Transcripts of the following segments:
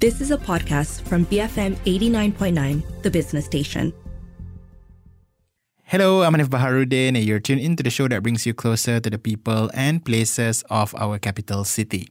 This is a podcast from BFM 89.9, the business station. Hello, I'm Hanif Baharuddin, and you're tuned into the show that brings you closer to the people and places of our capital city.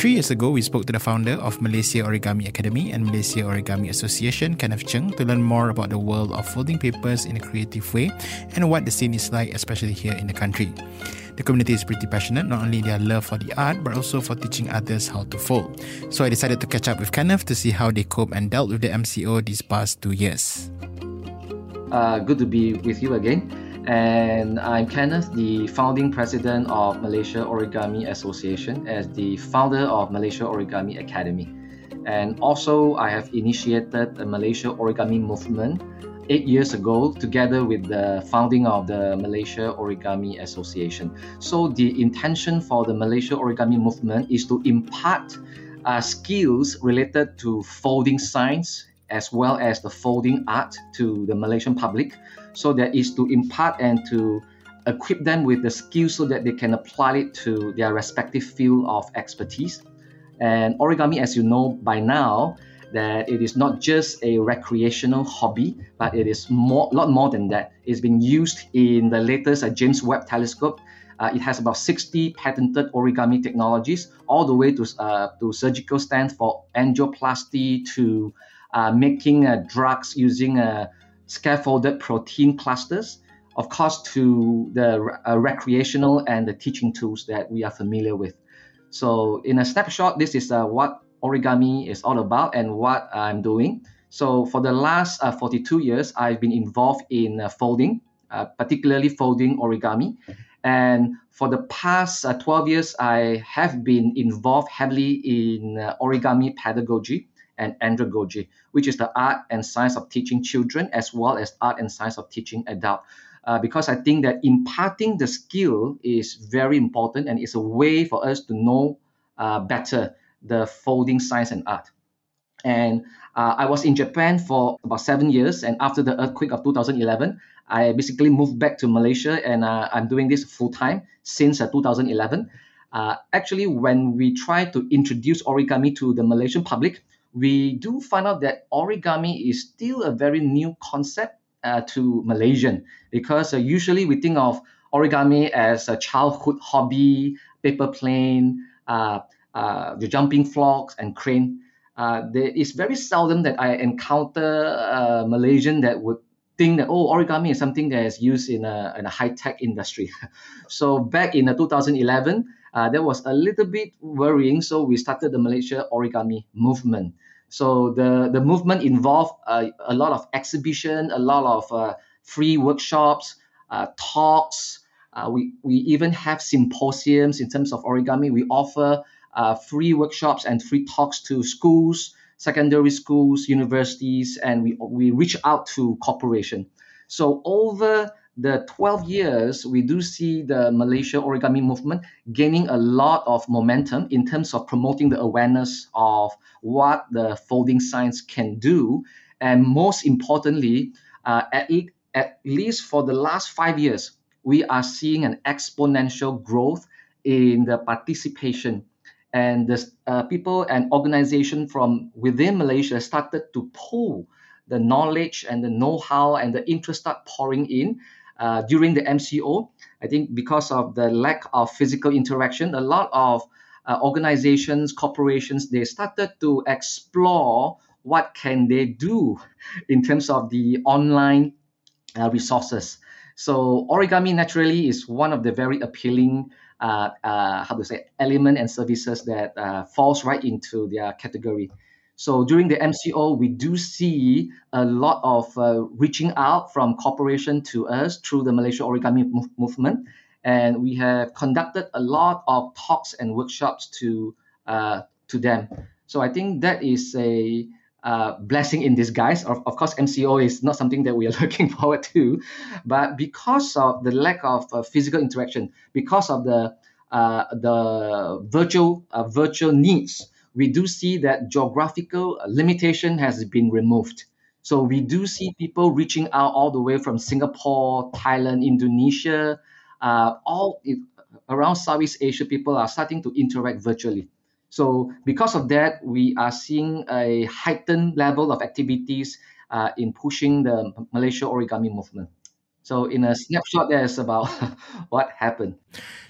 Three years ago, we spoke to the founder of Malaysia Origami Academy and Malaysia Origami Association, Kenneth Cheng, to learn more about the world of folding papers in a creative way and what the scene is like, especially here in the country. The community is pretty passionate, not only their love for the art, but also for teaching others how to fold. So I decided to catch up with Kenneth to see how they cope and dealt with the MCO these past two years. Uh, good to be with you again and I'm Kenneth, the founding president of Malaysia Origami Association, as the founder of Malaysia Origami Academy. And also, I have initiated the Malaysia Origami movement eight years ago, together with the founding of the Malaysia Origami Association. So, the intention for the Malaysia Origami movement is to impart uh, skills related to folding science as well as the folding art to the Malaysian public so that is to impart and to equip them with the skills so that they can apply it to their respective field of expertise. And origami, as you know by now, that it is not just a recreational hobby, but it is more, lot more than that. It's been used in the latest uh, James Webb Telescope. Uh, it has about 60 patented origami technologies, all the way to, uh, to surgical stents for angioplasty, to uh, making uh, drugs using uh, scaffolded protein clusters, of course, to the uh, recreational and the teaching tools that we are familiar with. So, in a snapshot, this is uh, what origami is all about and what I'm doing. So, for the last uh, 42 years, I've been involved in uh, folding, uh, particularly folding origami. And for the past uh, 12 years, I have been involved heavily in origami pedagogy and andragogy, which is the art and science of teaching children as well as art and science of teaching adult. Uh, because I think that imparting the skill is very important and it's a way for us to know uh, better the folding science and art. And uh, I was in Japan for about seven years, and after the earthquake of 2011, I basically moved back to Malaysia, and uh, I'm doing this full time since uh, 2011. Uh, actually, when we try to introduce origami to the Malaysian public, we do find out that origami is still a very new concept uh, to Malaysian because uh, usually we think of origami as a childhood hobby, paper plane, uh, uh, the jumping frogs and crane. Uh, there is very seldom that I encounter a Malaysian that would think that oh origami is something that is used in a, in a high tech industry. so back in uh, 2011, uh, that was a little bit worrying. So we started the Malaysia origami movement. So the, the movement involved uh, a lot of exhibition, a lot of uh, free workshops, uh, talks. Uh, we, we even have symposiums in terms of origami. We offer uh, free workshops and free talks to schools, secondary schools, universities, and we, we reach out to corporation. So over the 12 years, we do see the Malaysia origami movement gaining a lot of momentum in terms of promoting the awareness of what the folding science can do. And most importantly, uh, at, at least for the last five years, we are seeing an exponential growth in the participation. And the uh, people and organization from within Malaysia started to pull the knowledge and the know-how and the interest start pouring in uh, during the MCO. I think because of the lack of physical interaction, a lot of uh, organizations, corporations, they started to explore what can they do in terms of the online uh, resources. So origami naturally is one of the very appealing uh, uh, how to say element and services that uh, falls right into their category. So during the MCO, we do see a lot of uh, reaching out from corporation to us through the Malaysia Origami move- movement, and we have conducted a lot of talks and workshops to uh, to them. So I think that is a uh, blessing in disguise. Of, of course, MCO is not something that we are looking forward to, but because of the lack of uh, physical interaction, because of the uh, the virtual uh, virtual needs we do see that geographical limitation has been removed. So we do see people reaching out all the way from Singapore, Thailand, Indonesia, uh, all around Southeast Asia. People are starting to interact virtually. So because of that, we are seeing a heightened level of activities uh, in pushing the Malaysia origami movement. So in a snapshot, there's about what happened.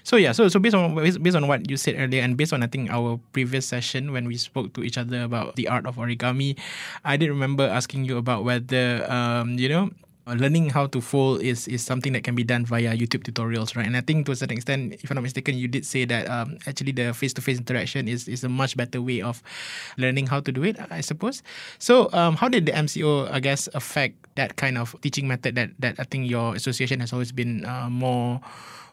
So yeah, so so based on based on what you said earlier, and based on I think our previous session when we spoke to each other about the art of origami, I did remember asking you about whether um you know learning how to fold is is something that can be done via YouTube tutorials, right? And I think to a certain extent, if I'm not mistaken, you did say that um, actually the face to face interaction is is a much better way of learning how to do it. I suppose. So, um, how did the MCO, I guess, affect that kind of teaching method that that I think your association has always been uh, more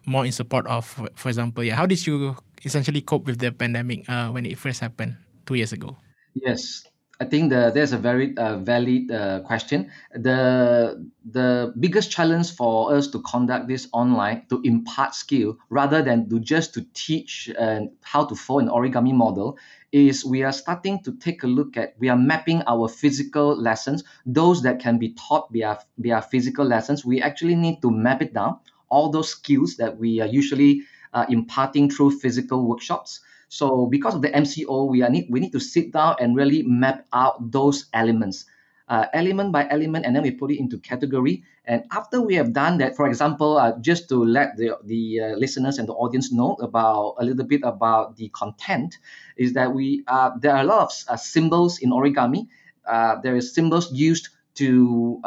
more in support of? For example, yeah, how did you essentially cope with the pandemic uh, when it first happened two years ago? Yes, I think the, there's a very uh, valid uh, question. The the biggest challenge for us to conduct this online to impart skill rather than to just to teach uh, how to fold an origami model is we are starting to take a look at we are mapping our physical lessons those that can be taught via via physical lessons we actually need to map it down all those skills that we are usually uh, imparting through physical workshops so because of the MCO, we are need we need to sit down and really map out those elements, uh, element by element, and then we put it into category. And after we have done that, for example, uh, just to let the the uh, listeners and the audience know about a little bit about the content, is that we uh, there are a lot of uh, symbols in origami. Uh, there is symbols used to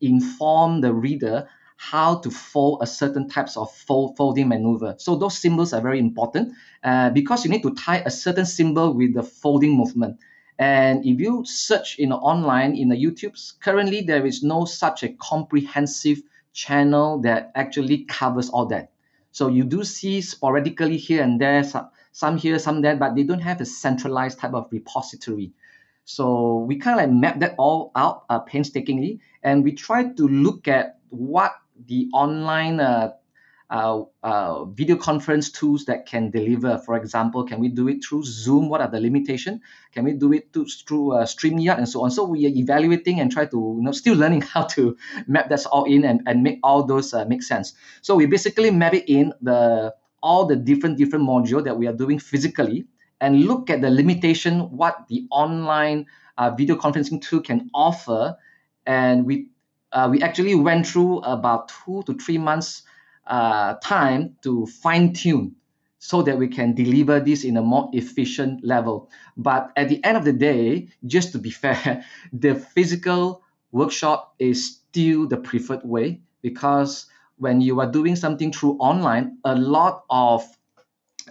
inform the reader how to fold a certain types of fold, folding maneuver. So those symbols are very important uh, because you need to tie a certain symbol with the folding movement. And if you search in online in the YouTube, currently there is no such a comprehensive channel that actually covers all that. So you do see sporadically here and there, some, some here, some there, but they don't have a centralized type of repository. So we kind of like map that all out uh, painstakingly, and we try to look at what the online uh, uh, uh, video conference tools that can deliver. For example, can we do it through Zoom? What are the limitations? Can we do it through uh, StreamYard and so on? So we are evaluating and try to, you know, still learning how to map that all in and, and make all those make sense. So we basically map it in the all the different different module that we are doing physically and look at the limitation what the online uh, video conferencing tool can offer and we uh, we actually went through about two to three months uh, time to fine tune so that we can deliver this in a more efficient level. But at the end of the day, just to be fair, the physical workshop is still the preferred way because when you are doing something through online, a lot of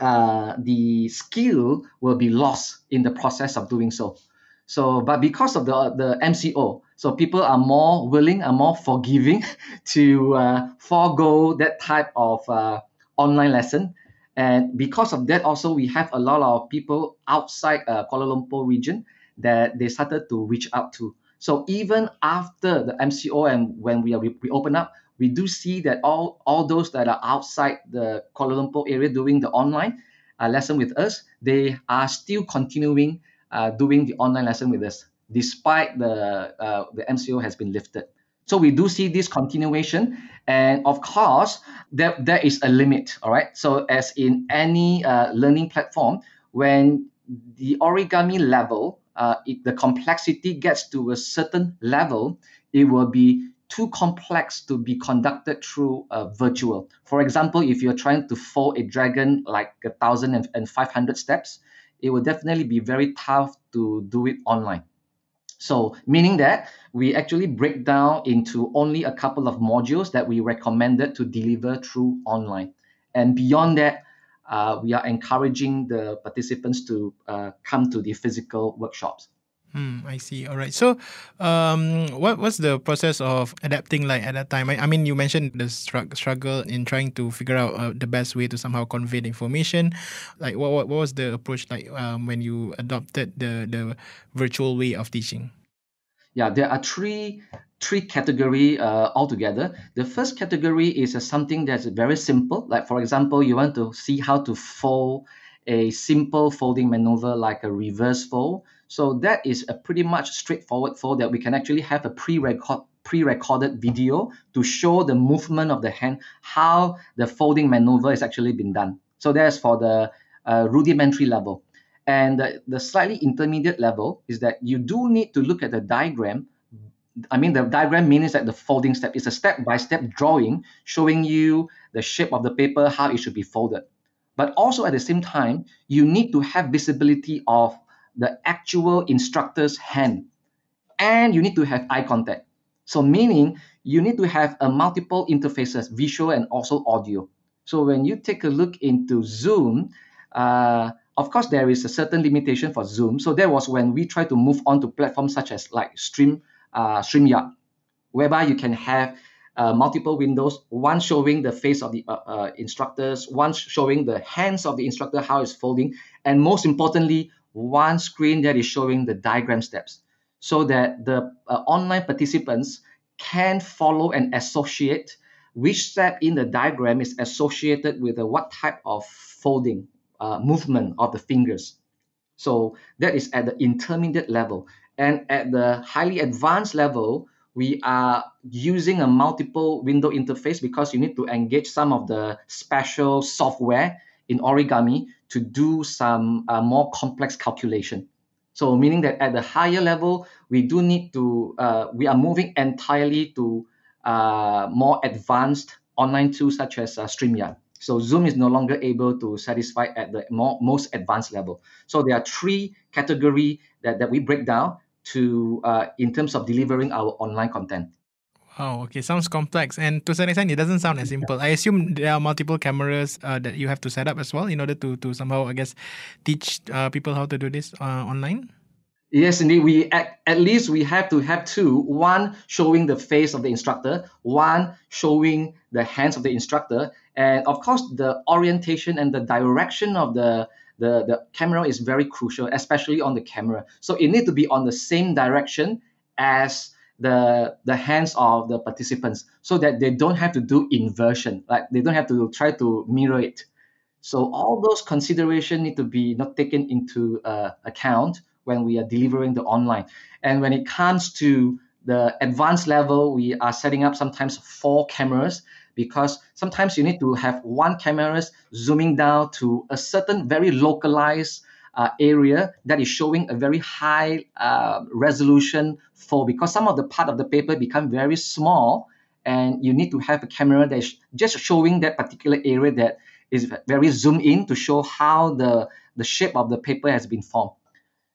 uh, the skill will be lost in the process of doing so. So, but because of the the MCO, so people are more willing, are more forgiving to uh, forego that type of uh, online lesson. And because of that, also we have a lot of people outside uh, Kuala Lumpur region that they started to reach out to. So even after the MCO and when we are we, open up, we do see that all all those that are outside the Kuala Lumpur area doing the online uh, lesson with us, they are still continuing uh, doing the online lesson with us, despite the uh, the MCO has been lifted. So we do see this continuation, and of course, there, there is a limit. All right. So as in any uh, learning platform, when the origami level, uh, it, the complexity gets to a certain level, it will be too complex to be conducted through uh, virtual. For example, if you're trying to fold a dragon like a thousand and five hundred steps, it will definitely be very tough to do it online. So, meaning that we actually break down into only a couple of modules that we recommended to deliver through online. And beyond that, uh, we are encouraging the participants to uh, come to the physical workshops. Hmm, I see. All right. So, um, what was the process of adapting like at that time? I, I mean, you mentioned the strugg- struggle in trying to figure out uh, the best way to somehow convey the information. Like, what, what, what was the approach like um, when you adopted the the virtual way of teaching? Yeah, there are three three category uh, altogether. The first category is uh, something that's very simple. Like for example, you want to see how to fold a simple folding maneuver like a reverse fold So that is a pretty much straightforward flow that we can actually have a pre-record pre-recorded video to show the movement of the hand, how the folding maneuver is actually been done. So that's for the uh, rudimentary level. And the, the slightly intermediate level is that you do need to look at the diagram. I mean, the diagram means that the folding step is a step-by-step drawing showing you the shape of the paper, how it should be folded. But also at the same time, you need to have visibility of the actual instructor's hand. And you need to have eye contact. So meaning you need to have a multiple interfaces, visual and also audio. So when you take a look into Zoom, uh, of course, there is a certain limitation for Zoom. So that was when we try to move on to platforms such as like Stream, uh, StreamYard, whereby you can have uh, multiple windows, one showing the face of the uh, uh, instructors, one showing the hands of the instructor, how it's folding, and most importantly, one screen that is showing the diagram steps so that the uh, online participants can follow and associate which step in the diagram is associated with uh, what type of folding uh, movement of the fingers. So that is at the intermediate level. And at the highly advanced level, we are using a multiple window interface because you need to engage some of the special software in origami to do some uh, more complex calculation. So meaning that at the higher level, we do need to, uh, we are moving entirely to uh, more advanced online tools such as uh, StreamYard. So Zoom is no longer able to satisfy at the more, most advanced level. So there are three category that, that we break down to uh, in terms of delivering our online content. Wow, okay, sounds complex. And to some extent, it doesn't sound as simple. I assume there are multiple cameras uh, that you have to set up as well in order to, to somehow, I guess, teach uh, people how to do this uh, online. Yes, indeed. We at, at least we have to have two. One showing the face of the instructor, one showing the hands of the instructor, and of course the orientation and the direction of the the, the camera is very crucial, especially on the camera. So it needs to be on the same direction as the the hands of the participants, so that they don't have to do inversion, like they don't have to try to mirror it. So all those considerations need to be not taken into uh, account when we are delivering the online. And when it comes to the advanced level, we are setting up sometimes four cameras because sometimes you need to have one camera zooming down to a certain very localized uh, area that is showing a very high uh, resolution for because some of the part of the paper become very small and you need to have a camera that is just showing that particular area that is very zoomed in to show how the, the shape of the paper has been formed.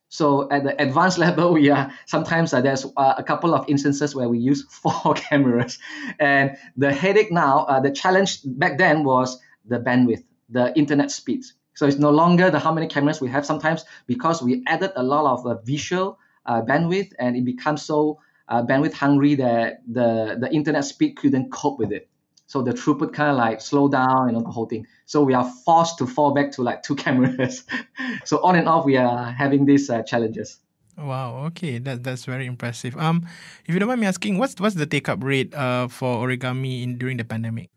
So at the advanced level, we are sometimes uh, there's uh, a couple of instances where we use four cameras, and the headache now, uh, the challenge back then was the bandwidth, the internet speeds. So it's no longer the how many cameras we have. Sometimes because we added a lot of uh, visual uh, bandwidth, and it becomes so uh, bandwidth hungry that the the internet speed couldn't cope with it. So the throughput kind of like slow down, you know, the whole thing. So we are forced to fall back to like two cameras. so on and off, we are having these uh, challenges. Wow. Okay, that that's very impressive. Um, if you don't mind me asking, what's what's the take up rate uh for origami in during the pandemic?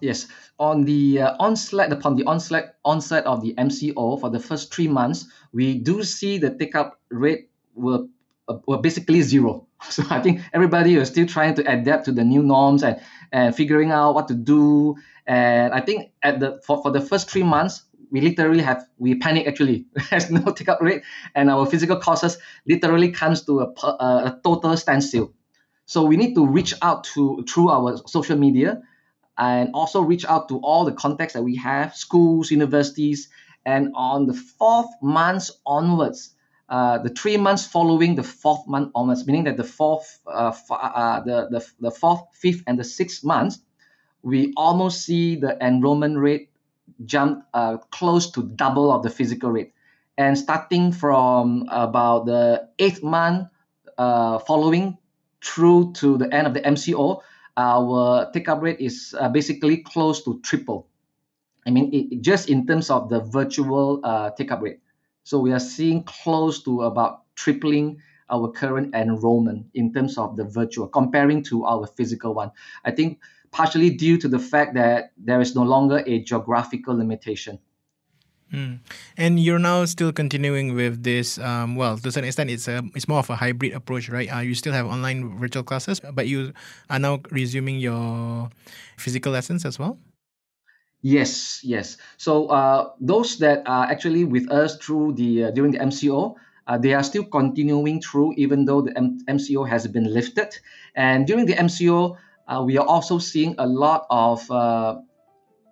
Yes, on the uh, onslaught upon the onslaught onset of the MCO for the first three months, we do see the take up rate were uh, were basically zero. So I think everybody was still trying to adapt to the new norms and and figuring out what to do. And I think at the for, for the first three months, we literally have we panic actually. There's no take up rate, and our physical courses literally comes to a, a total standstill. So we need to reach out to through our social media, and also reach out to all the contacts that we have, schools, universities, and on the fourth months onwards, uh, the three months following the fourth month onwards, meaning that the fourth, uh, f- uh, the, the, the fourth, fifth, and the sixth months, we almost see the enrollment rate jump uh, close to double of the physical rate. And starting from about the eighth month uh, following through to the end of the MCO, our take-up rate is uh, basically close to triple. I mean, it, just in terms of the virtual uh, take-up rate. So we are seeing close to about tripling our current enrollment in terms of the virtual comparing to our physical one. I think partially due to the fact that there is no longer a geographical limitation. Mm. And you're now still continuing with this. Um, well, to some extent, it's a it's more of a hybrid approach, right? Uh, you still have online virtual classes, but you are now resuming your physical lessons as well. Yes, yes. So uh, those that are actually with us through the uh, during the MCO, uh, they are still continuing through, even though the M- MCO has been lifted. And during the MCO, uh, we are also seeing a lot of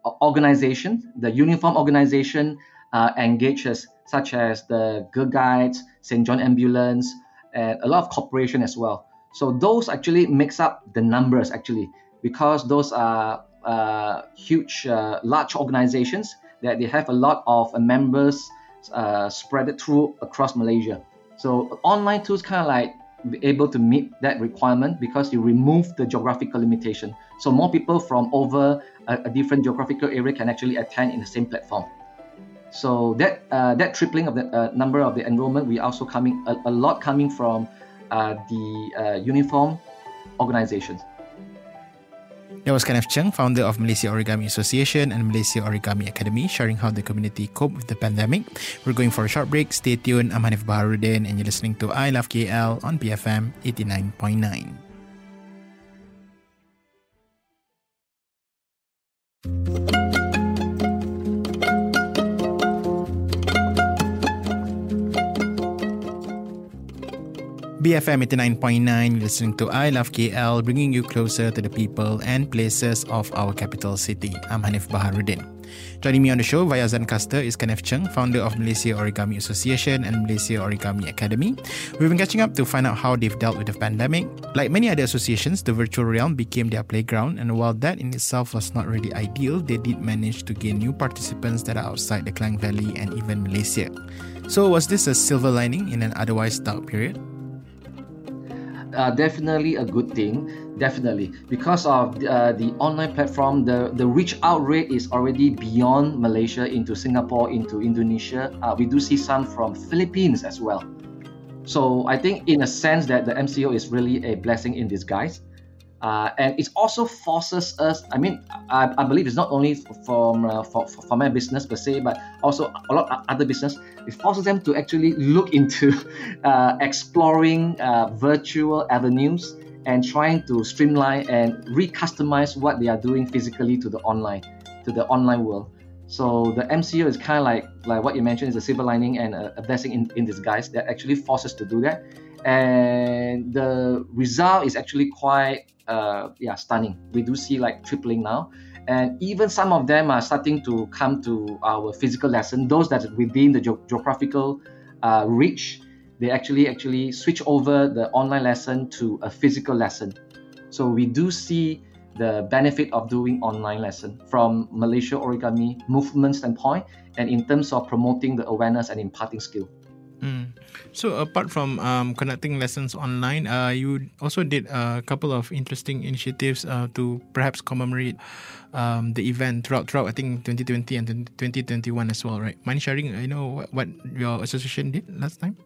organization, the uniform organization uh, engages, such as the Girl Guides, St. John Ambulance, and a lot of corporation as well. So those actually makes up the numbers actually, because those are uh, huge, uh, large organizations that they have a lot of members uh, spread through across Malaysia. So online tools kind of like able to meet that requirement because you remove the geographical limitation. So more people from over a, a different geographical area can actually attend in the same platform. So that uh, that tripling of the uh, number of the enrollment, we also coming a, a lot coming from uh, the uh, uniform organizations. That was Kenneth Cheng, founder of Malaysia Origami Association and Malaysia Origami Academy, sharing how the community coped with the pandemic. We're going for a short break. Stay tuned. I'm Hanif Baharudin, and you're listening to I Love KL on BFM 89.9. BFM 89.9, listening to I Love KL, bringing you closer to the people and places of our capital city. I'm Hanif Baharuddin. Joining me on the show via Zencastr is Kenneth Cheng, founder of Malaysia Origami Association and Malaysia Origami Academy. We've been catching up to find out how they've dealt with the pandemic. Like many other associations, the virtual realm became their playground, and while that in itself was not really ideal, they did manage to gain new participants that are outside the Klang Valley and even Malaysia. So, was this a silver lining in an otherwise dark period? Uh, definitely a good thing definitely. Because of uh, the online platform the the reach out rate is already beyond malaysia into singapore into indonesia. Uh, we do see some from philippines as well. So i think in a sense that the mco is really a blessing in disguise uh, and it also forces us i mean i, I believe it's not only from uh, for, for my business per se but also a lot of other business. It forces them to actually look into uh, exploring uh, virtual avenues and trying to streamline and re-customize what they are doing physically to the online to the online world. So the mco is kind of like like what you mentioned is a silver lining and a, a blessing in, in disguise that actually forces to do that and the result is actually quite uh, yeah stunning. We do see like tripling now. And even some of them are starting to come to our physical lesson. Those that are within the ge- geographical uh, reach they actually actually switch over the online lesson to a physical lesson. So we do see the benefit of doing online lesson from malaysia origami movement standpoint and in terms of promoting the awareness and imparting skill Mm. So apart from um, conducting lessons online, uh, you also did a couple of interesting initiatives uh, to perhaps commemorate um, the event throughout throughout I think 2020 and 2021 as well, right? Mind sharing, you know, what, what your association did last time?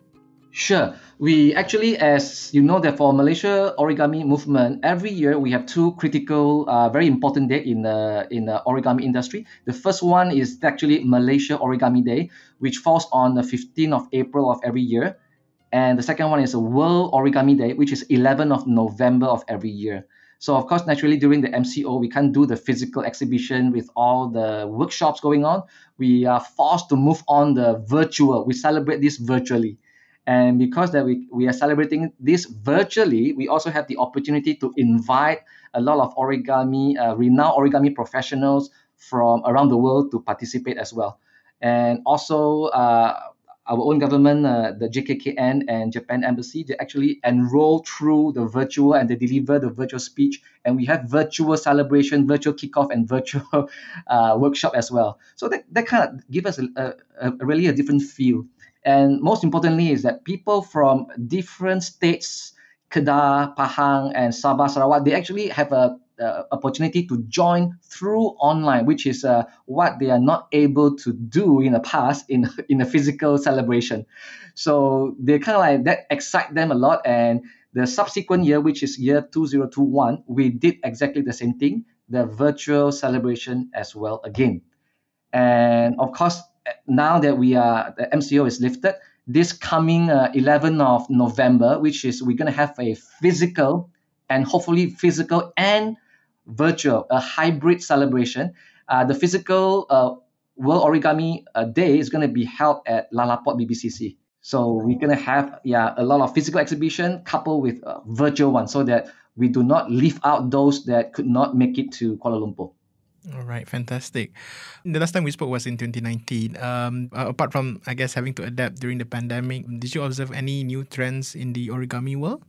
Sure. We actually, as you know, that for Malaysia Origami Movement, every year we have two critical, uh, very important day in the in the origami industry. The first one is actually Malaysia Origami Day, which falls on the 15th of April of every year, and the second one is a World Origami Day, which is 11th of November of every year. So of course, naturally during the MCO, we can't do the physical exhibition with all the workshops going on. We are forced to move on the virtual. We celebrate this virtually. And because that we, we are celebrating this virtually, we also have the opportunity to invite a lot of origami, uh, renowned origami professionals from around the world to participate as well. And also, uh, our own government, uh, the JKKN and Japan Embassy, they actually enroll through the virtual and they deliver the virtual speech. And we have virtual celebration, virtual kickoff, and virtual uh, workshop as well. So that, that kind of give us a, a, a really a different feel. And most importantly is that people from different states, Kedah, Pahang, and Sabah, Sarawak, they actually have a opportunity to join through online, which is uh, what they are not able to do in the past in in a physical celebration. So they kind of like that excite them a lot. And the subsequent year, which is year 2021, we did exactly the same thing, the virtual celebration as well again. And of course, now that we are the MCO is lifted, this coming uh, 11th of November, which is we're going to have a physical and hopefully physical and virtual, a hybrid celebration. Uh, the physical uh, World Origami uh, Day is going to be held at Lalaport BBCC. So we're going to have yeah a lot of physical exhibition coupled with a virtual one, so that we do not leave out those that could not make it to Kuala Lumpur. All right, fantastic. The last time we spoke was in 2019. Um, uh, apart from, I guess, having to adapt during the pandemic, did you observe any new trends in the origami world?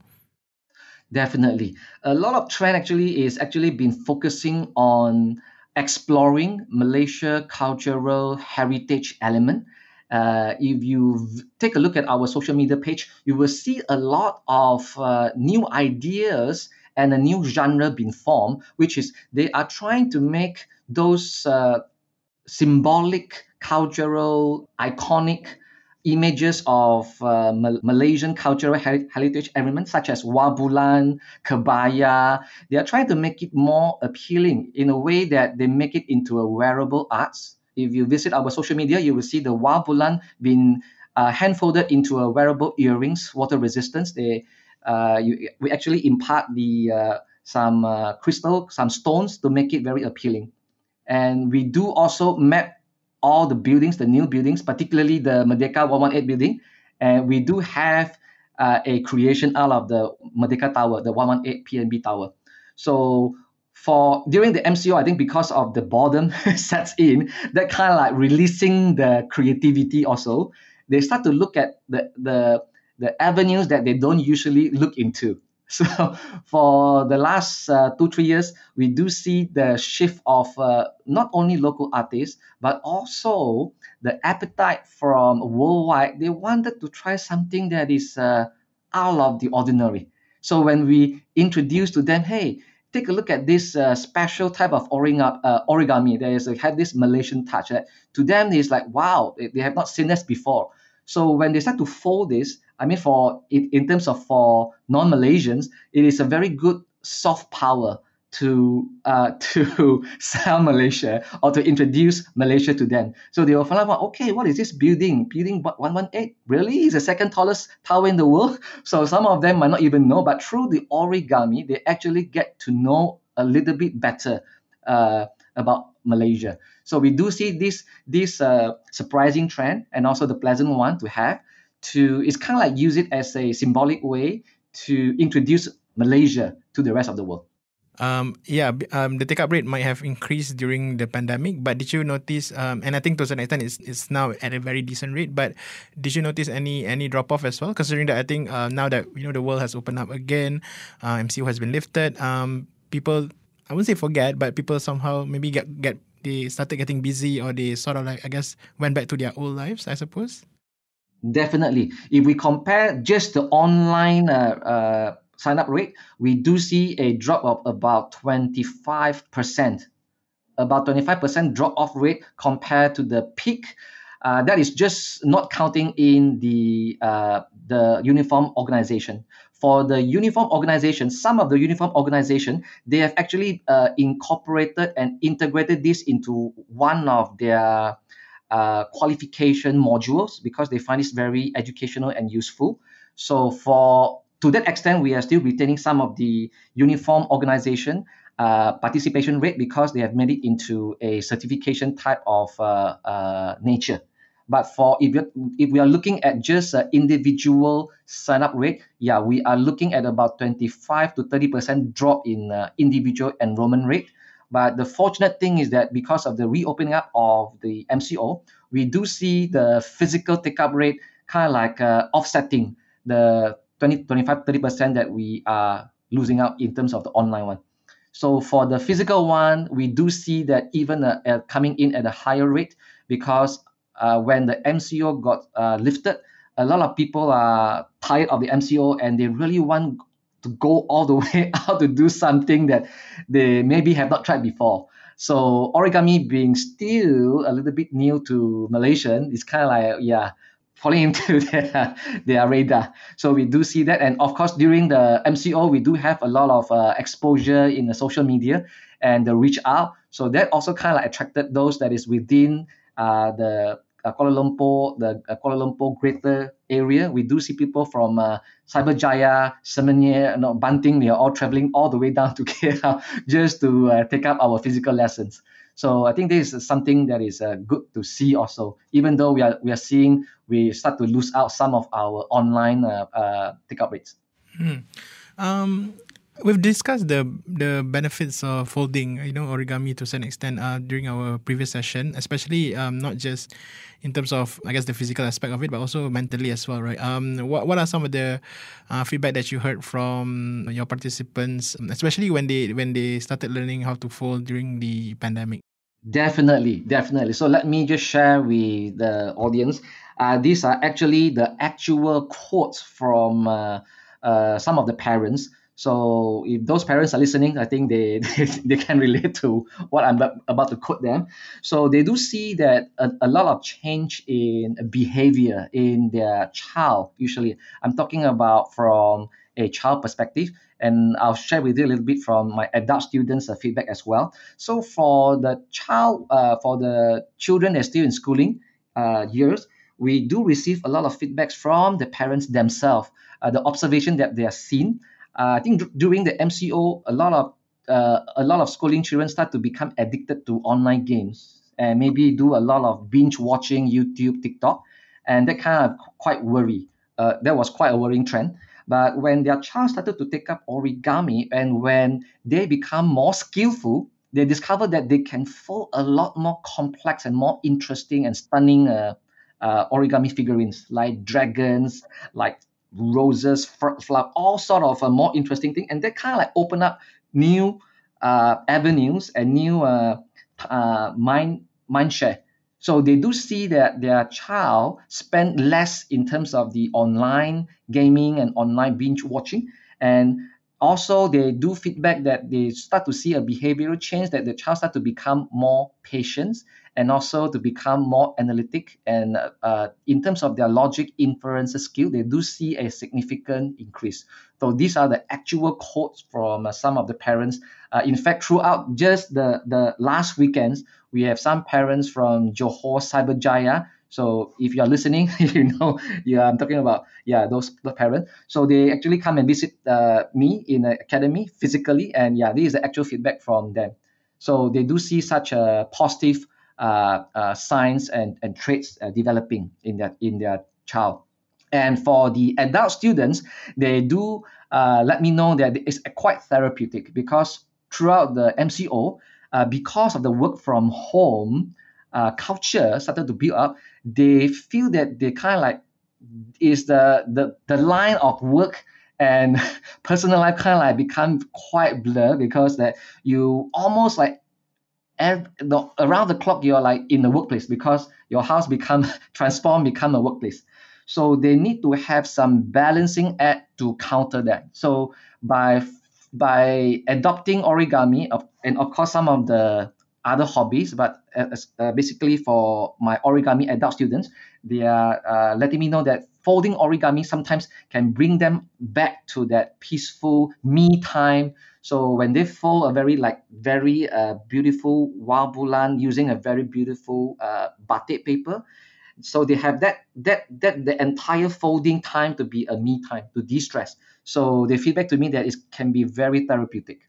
Definitely. A lot of trend actually is actually been focusing on exploring Malaysia cultural heritage element. Uh, if you take a look at our social media page, you will see a lot of uh, new ideas and a new genre being formed, which is they are trying to make those uh, symbolic, cultural, iconic images of uh, Mal- Malaysian cultural heritage elements such as wau bulan, kebaya. They are trying to make it more appealing in a way that they make it into a wearable arts. If you visit our social media, you will see the wau bulan being uh, hand folded into a wearable earrings, water resistance. They you, we actually impart the uh, some uh, crystal, some stones to make it very appealing. And we do also map all the buildings, the new buildings, particularly the Merdeka 118 building. And we do have uh, a creation out of the Merdeka Tower, the 118 PNB Tower. So for during the MCO, I think because of the boredom sets in, that kind of like releasing the creativity also, they start to look at the the the avenues that they don't usually look into. So for the last uh, two three years, we do see the shift of uh, not only local artists but also the appetite from worldwide. They wanted to try something that is uh, out of the ordinary. So when we introduce to them, hey, take a look at this uh, special type of origami. Uh. There is a, have this Malaysian touch. That to them it's like wow, they have not seen this before. So when they start to fold this, I mean, for in, in terms of for non-Malaysians, it is a very good soft power to uh, to sell Malaysia or to introduce Malaysia to them. So they will find out, okay, what is this building? Building 118 really is the second tallest tower in the world. So some of them might not even know, but through the origami, they actually get to know a little bit better uh, about Malaysia. So we do see this this uh, surprising trend and also the pleasant one to have to it's kind of like use it as a symbolic way to introduce Malaysia to the rest of the world. Um, yeah, um, the take up rate might have increased during the pandemic, but did you notice? Um, and I think to some extent it's, it's now at a very decent rate. But did you notice any any drop off as well? Considering that I think uh, now that you know the world has opened up again, uh, MCO has been lifted. Um, people, I wouldn't say forget, but people somehow maybe get get they started getting busy or they sort of like I guess went back to their old lives. I suppose. Definitely. If we compare just the online uh, uh, sign up rate, we do see a drop of about 25%. About 25% drop off rate compared to the peak. Uh, that is just not counting in the uh, the uniform organization. For the uniform organization, some of the uniform organization they have actually uh, incorporated and integrated this into one of their uh, qualification modules because they find this very educational and useful. So for to that extent, we are still retaining some of the uniform organization uh, participation rate because they have made it into a certification type of uh, uh, nature. But for if, if we are looking at just an individual sign up rate, yeah, we are looking at about 25 to 30% drop in uh, individual enrollment rate. But the fortunate thing is that because of the reopening up of the MCO, we do see the physical take up rate kind of like uh, offsetting the 20, 25, 30% that we are losing out in terms of the online one. So for the physical one, we do see that even uh, uh, coming in at a higher rate because uh, when the MCO got uh, lifted, a lot of people are tired of the MCO and they really want to go all the way out to do something that they maybe have not tried before. So origami being still a little bit new to Malaysian, it's kind of like yeah, falling into their their radar. So we do see that, and of course during the MCO we do have a lot of uh, exposure in the social media and the reach out. So that also kind of like attracted those that is within uh, the uh, Kuala Lumpur, the uh, Kuala Lumpur greater area, we do see people from uh, Cyberjaya, Semenyih, you Banting, they are all traveling all the way down to KL just to uh, take up our physical lessons. So I think this is something that is uh, good to see also. Even though we are we are seeing we start to lose out some of our online uh, uh, take up rates. Hmm. Um, we've discussed the the benefits of folding, you know, origami to some extent uh, during our previous session, especially um, not just in terms of I guess the physical aspect of it, but also mentally as well, right? Um, what what are some of the uh, feedback that you heard from your participants, especially when they when they started learning how to fold during the pandemic? Definitely, definitely. So let me just share with the audience. Uh, these are actually the actual quotes from uh, uh, some of the parents so if those parents are listening, I think they, they, they can relate to what I'm about to quote them. So they do see that a, a lot of change in behavior in their child. Usually, I'm talking about from a child perspective, and I'll share with you a little bit from my adult students' uh, feedback as well. So for the child, uh, for the children that are still in schooling uh, years, we do receive a lot of feedbacks from the parents themselves. Uh, the observation that they are seeing uh, I think d- during the MCO, a lot of uh, a lot of schooling children start to become addicted to online games and maybe do a lot of binge watching YouTube, TikTok, and that kind of quite worry. Uh, that was quite a worrying trend. But when their child started to take up origami and when they become more skillful, they discover that they can fold a lot more complex and more interesting and stunning uh, uh, origami figurines like dragons, like roses, flower, all sort of a more interesting thing, and that kind of like open up new uh, avenues and new uh, uh, mind mind share. So they do see that their child spend less in terms of the online gaming and online binge watching, and also they do feedback that they start to see a behavioral change that the child start to become more patient and also to become more analytic. And uh, in terms of their logic inference skill, they do see a significant increase. So these are the actual quotes from uh, some of the parents. Uh, in fact, throughout just the, the last weekends, we have some parents from Johor Cyberjaya. So if you're listening, you know, yeah, I'm talking about yeah those the parents. So they actually come and visit uh, me in the academy physically, and yeah, this is the actual feedback from them. So they do see such a positive uh, uh, signs and, and traits uh, developing in their in their child. And for the adult students, they do uh, let me know that it's quite therapeutic because throughout the MCO, uh, because of the work from home uh, culture started to build up, they feel that they kind of like is the, the the line of work and personal life kind of like become quite blur because that you almost like every, the, around the clock you're like in the workplace because your house become transform become a workplace. So they need to have some balancing act to counter that. So by by adopting origami of, and of course some of the other hobbies but uh, basically for my origami adult students they are uh, letting me know that folding origami sometimes can bring them back to that peaceful me time so when they fold a very like very uh, beautiful wau bulan using a very beautiful uh, batik paper, so they have that that that the entire folding time to be a me time to de-stress. So they feedback to me that it can be very therapeutic.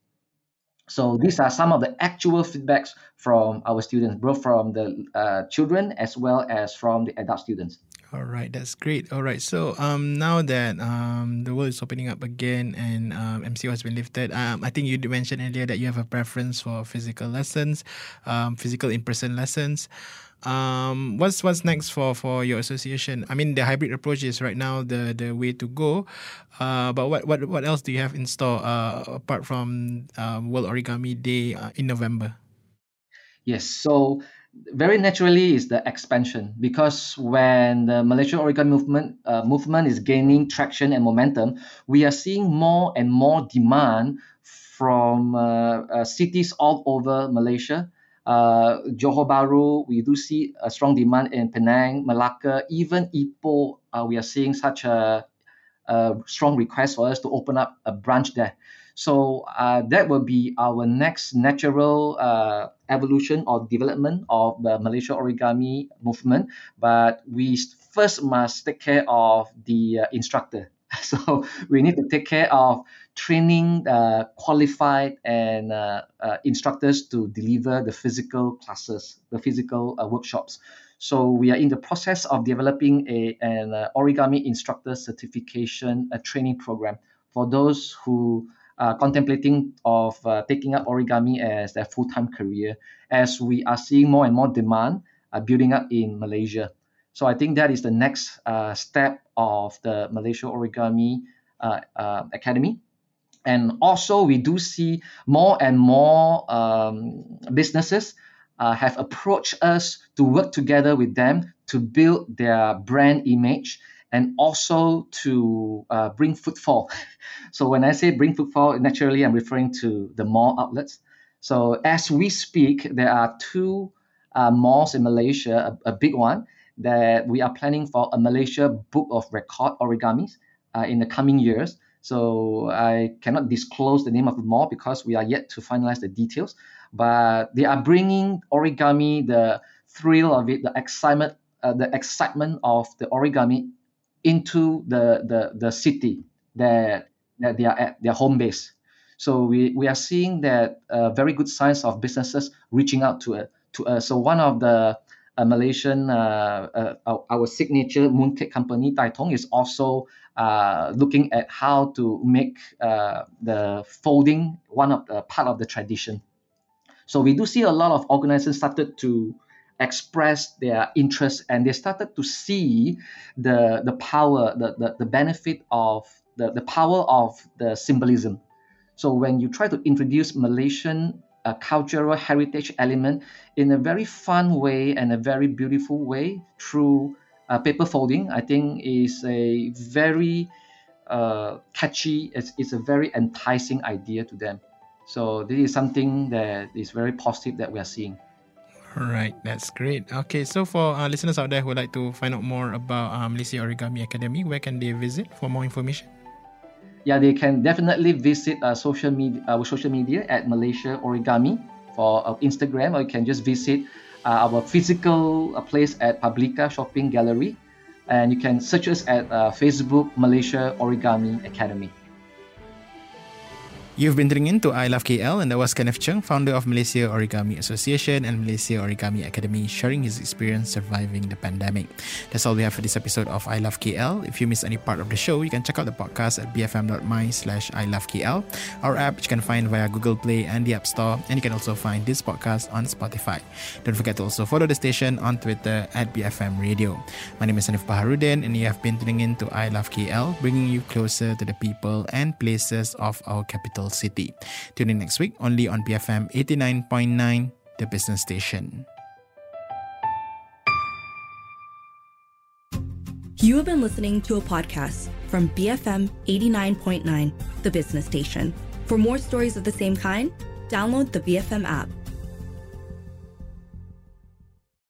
So these are some of the actual feedbacks from our students, both from the uh, children as well as from the adult students. All right, that's great. All right, so um, now that um, the world is opening up again and um, MCO has been lifted, um, I think you mentioned earlier that you have a preference for physical lessons, um, physical in-person lessons. Um, what's what's next for for your association? I mean, the hybrid approach is right now the the way to go. Uh, but what what what else do you have in store uh, apart from uh, World Origami Day uh, in November? Yes, so very naturally is the expansion because when the Malaysia origami movement uh, movement is gaining traction and momentum, we are seeing more and more demand from uh, uh, cities all over Malaysia. Uh, Johor Bahru, we do see a strong demand in Penang, Malacca, even Ipoh. Uh, we are seeing such a, a strong request for us to open up a branch there. So uh, that will be our next natural uh, evolution or development of the Malaysia origami movement, but we first must take care of the uh, instructor. So we need to take care of training uh, qualified and uh, uh, instructors to deliver the physical classes, the physical uh, workshops. So we are in the process of developing a, an uh, origami instructor certification a training program for those who are contemplating of uh, taking up origami as their full-time career as we are seeing more and more demand uh, building up in Malaysia. So I think that is the next uh, step of the Malaysia Origami uh, uh, Academy. And also, we do see more and more um, businesses uh, have approached us to work together with them to build their brand image and also to uh, bring footfall. so when I say bring footfall, naturally I'm referring to the mall outlets. So as we speak, there are two uh, malls in Malaysia, a, a, big one that we are planning for a Malaysia Book of Record origamis uh, in the coming years. So I cannot disclose the name of the mall because we are yet to finalize the details. But they are bringing origami, the thrill of it, the excitement, uh, the excitement of the origami into the the, the city that, that they are at their home base. So we, we are seeing that uh, very good signs of businesses reaching out to, uh, to us. So one of the uh, Malaysian, uh, uh, our signature mooncake company, Tai Thong, is also uh, looking at how to make the folding one of the part of the tradition. So we do see a lot of organizations started to express their interest and they started to see the the power the the, the benefit of the, the power of the symbolism so when you try to introduce malaysian uh, cultural heritage element in a very fun way and a very beautiful way through uh, paper folding i think is a very uh, catchy it's, it's a very enticing idea to them so this is something that is very positive that we are seeing all right, that's great. Okay, so for uh, listeners out there who would like to find out more about uh, Malaysia Origami Academy, where can they visit for more information? Yeah, they can definitely visit uh, social media, our social media at Malaysia Origami for uh, Instagram, or you can just visit uh, our physical uh, place at Publika Shopping Gallery, and you can search us at uh, Facebook Malaysia Origami Academy. You've been tuning in to I Love KL, and that was Kenneth Cheng, founder of Malaysia Origami Association and Malaysia Origami Academy, sharing his experience surviving the pandemic. That's all we have for this episode of I Love KL. If you miss any part of the show, you can check out the podcast at bfm.my slash I Love KL, our app you can find via Google Play and the App Store, and you can also find this podcast on Spotify. Don't forget to also follow the station on Twitter at BFM Radio. My name is Hanif Baharudin, and you have been tuning in to I Love KL, bringing you closer to the people and places of our capital City. Tune in next week only on BFM 89.9, the business station. You have been listening to a podcast from BFM 89.9, the business station. For more stories of the same kind, download the BFM app.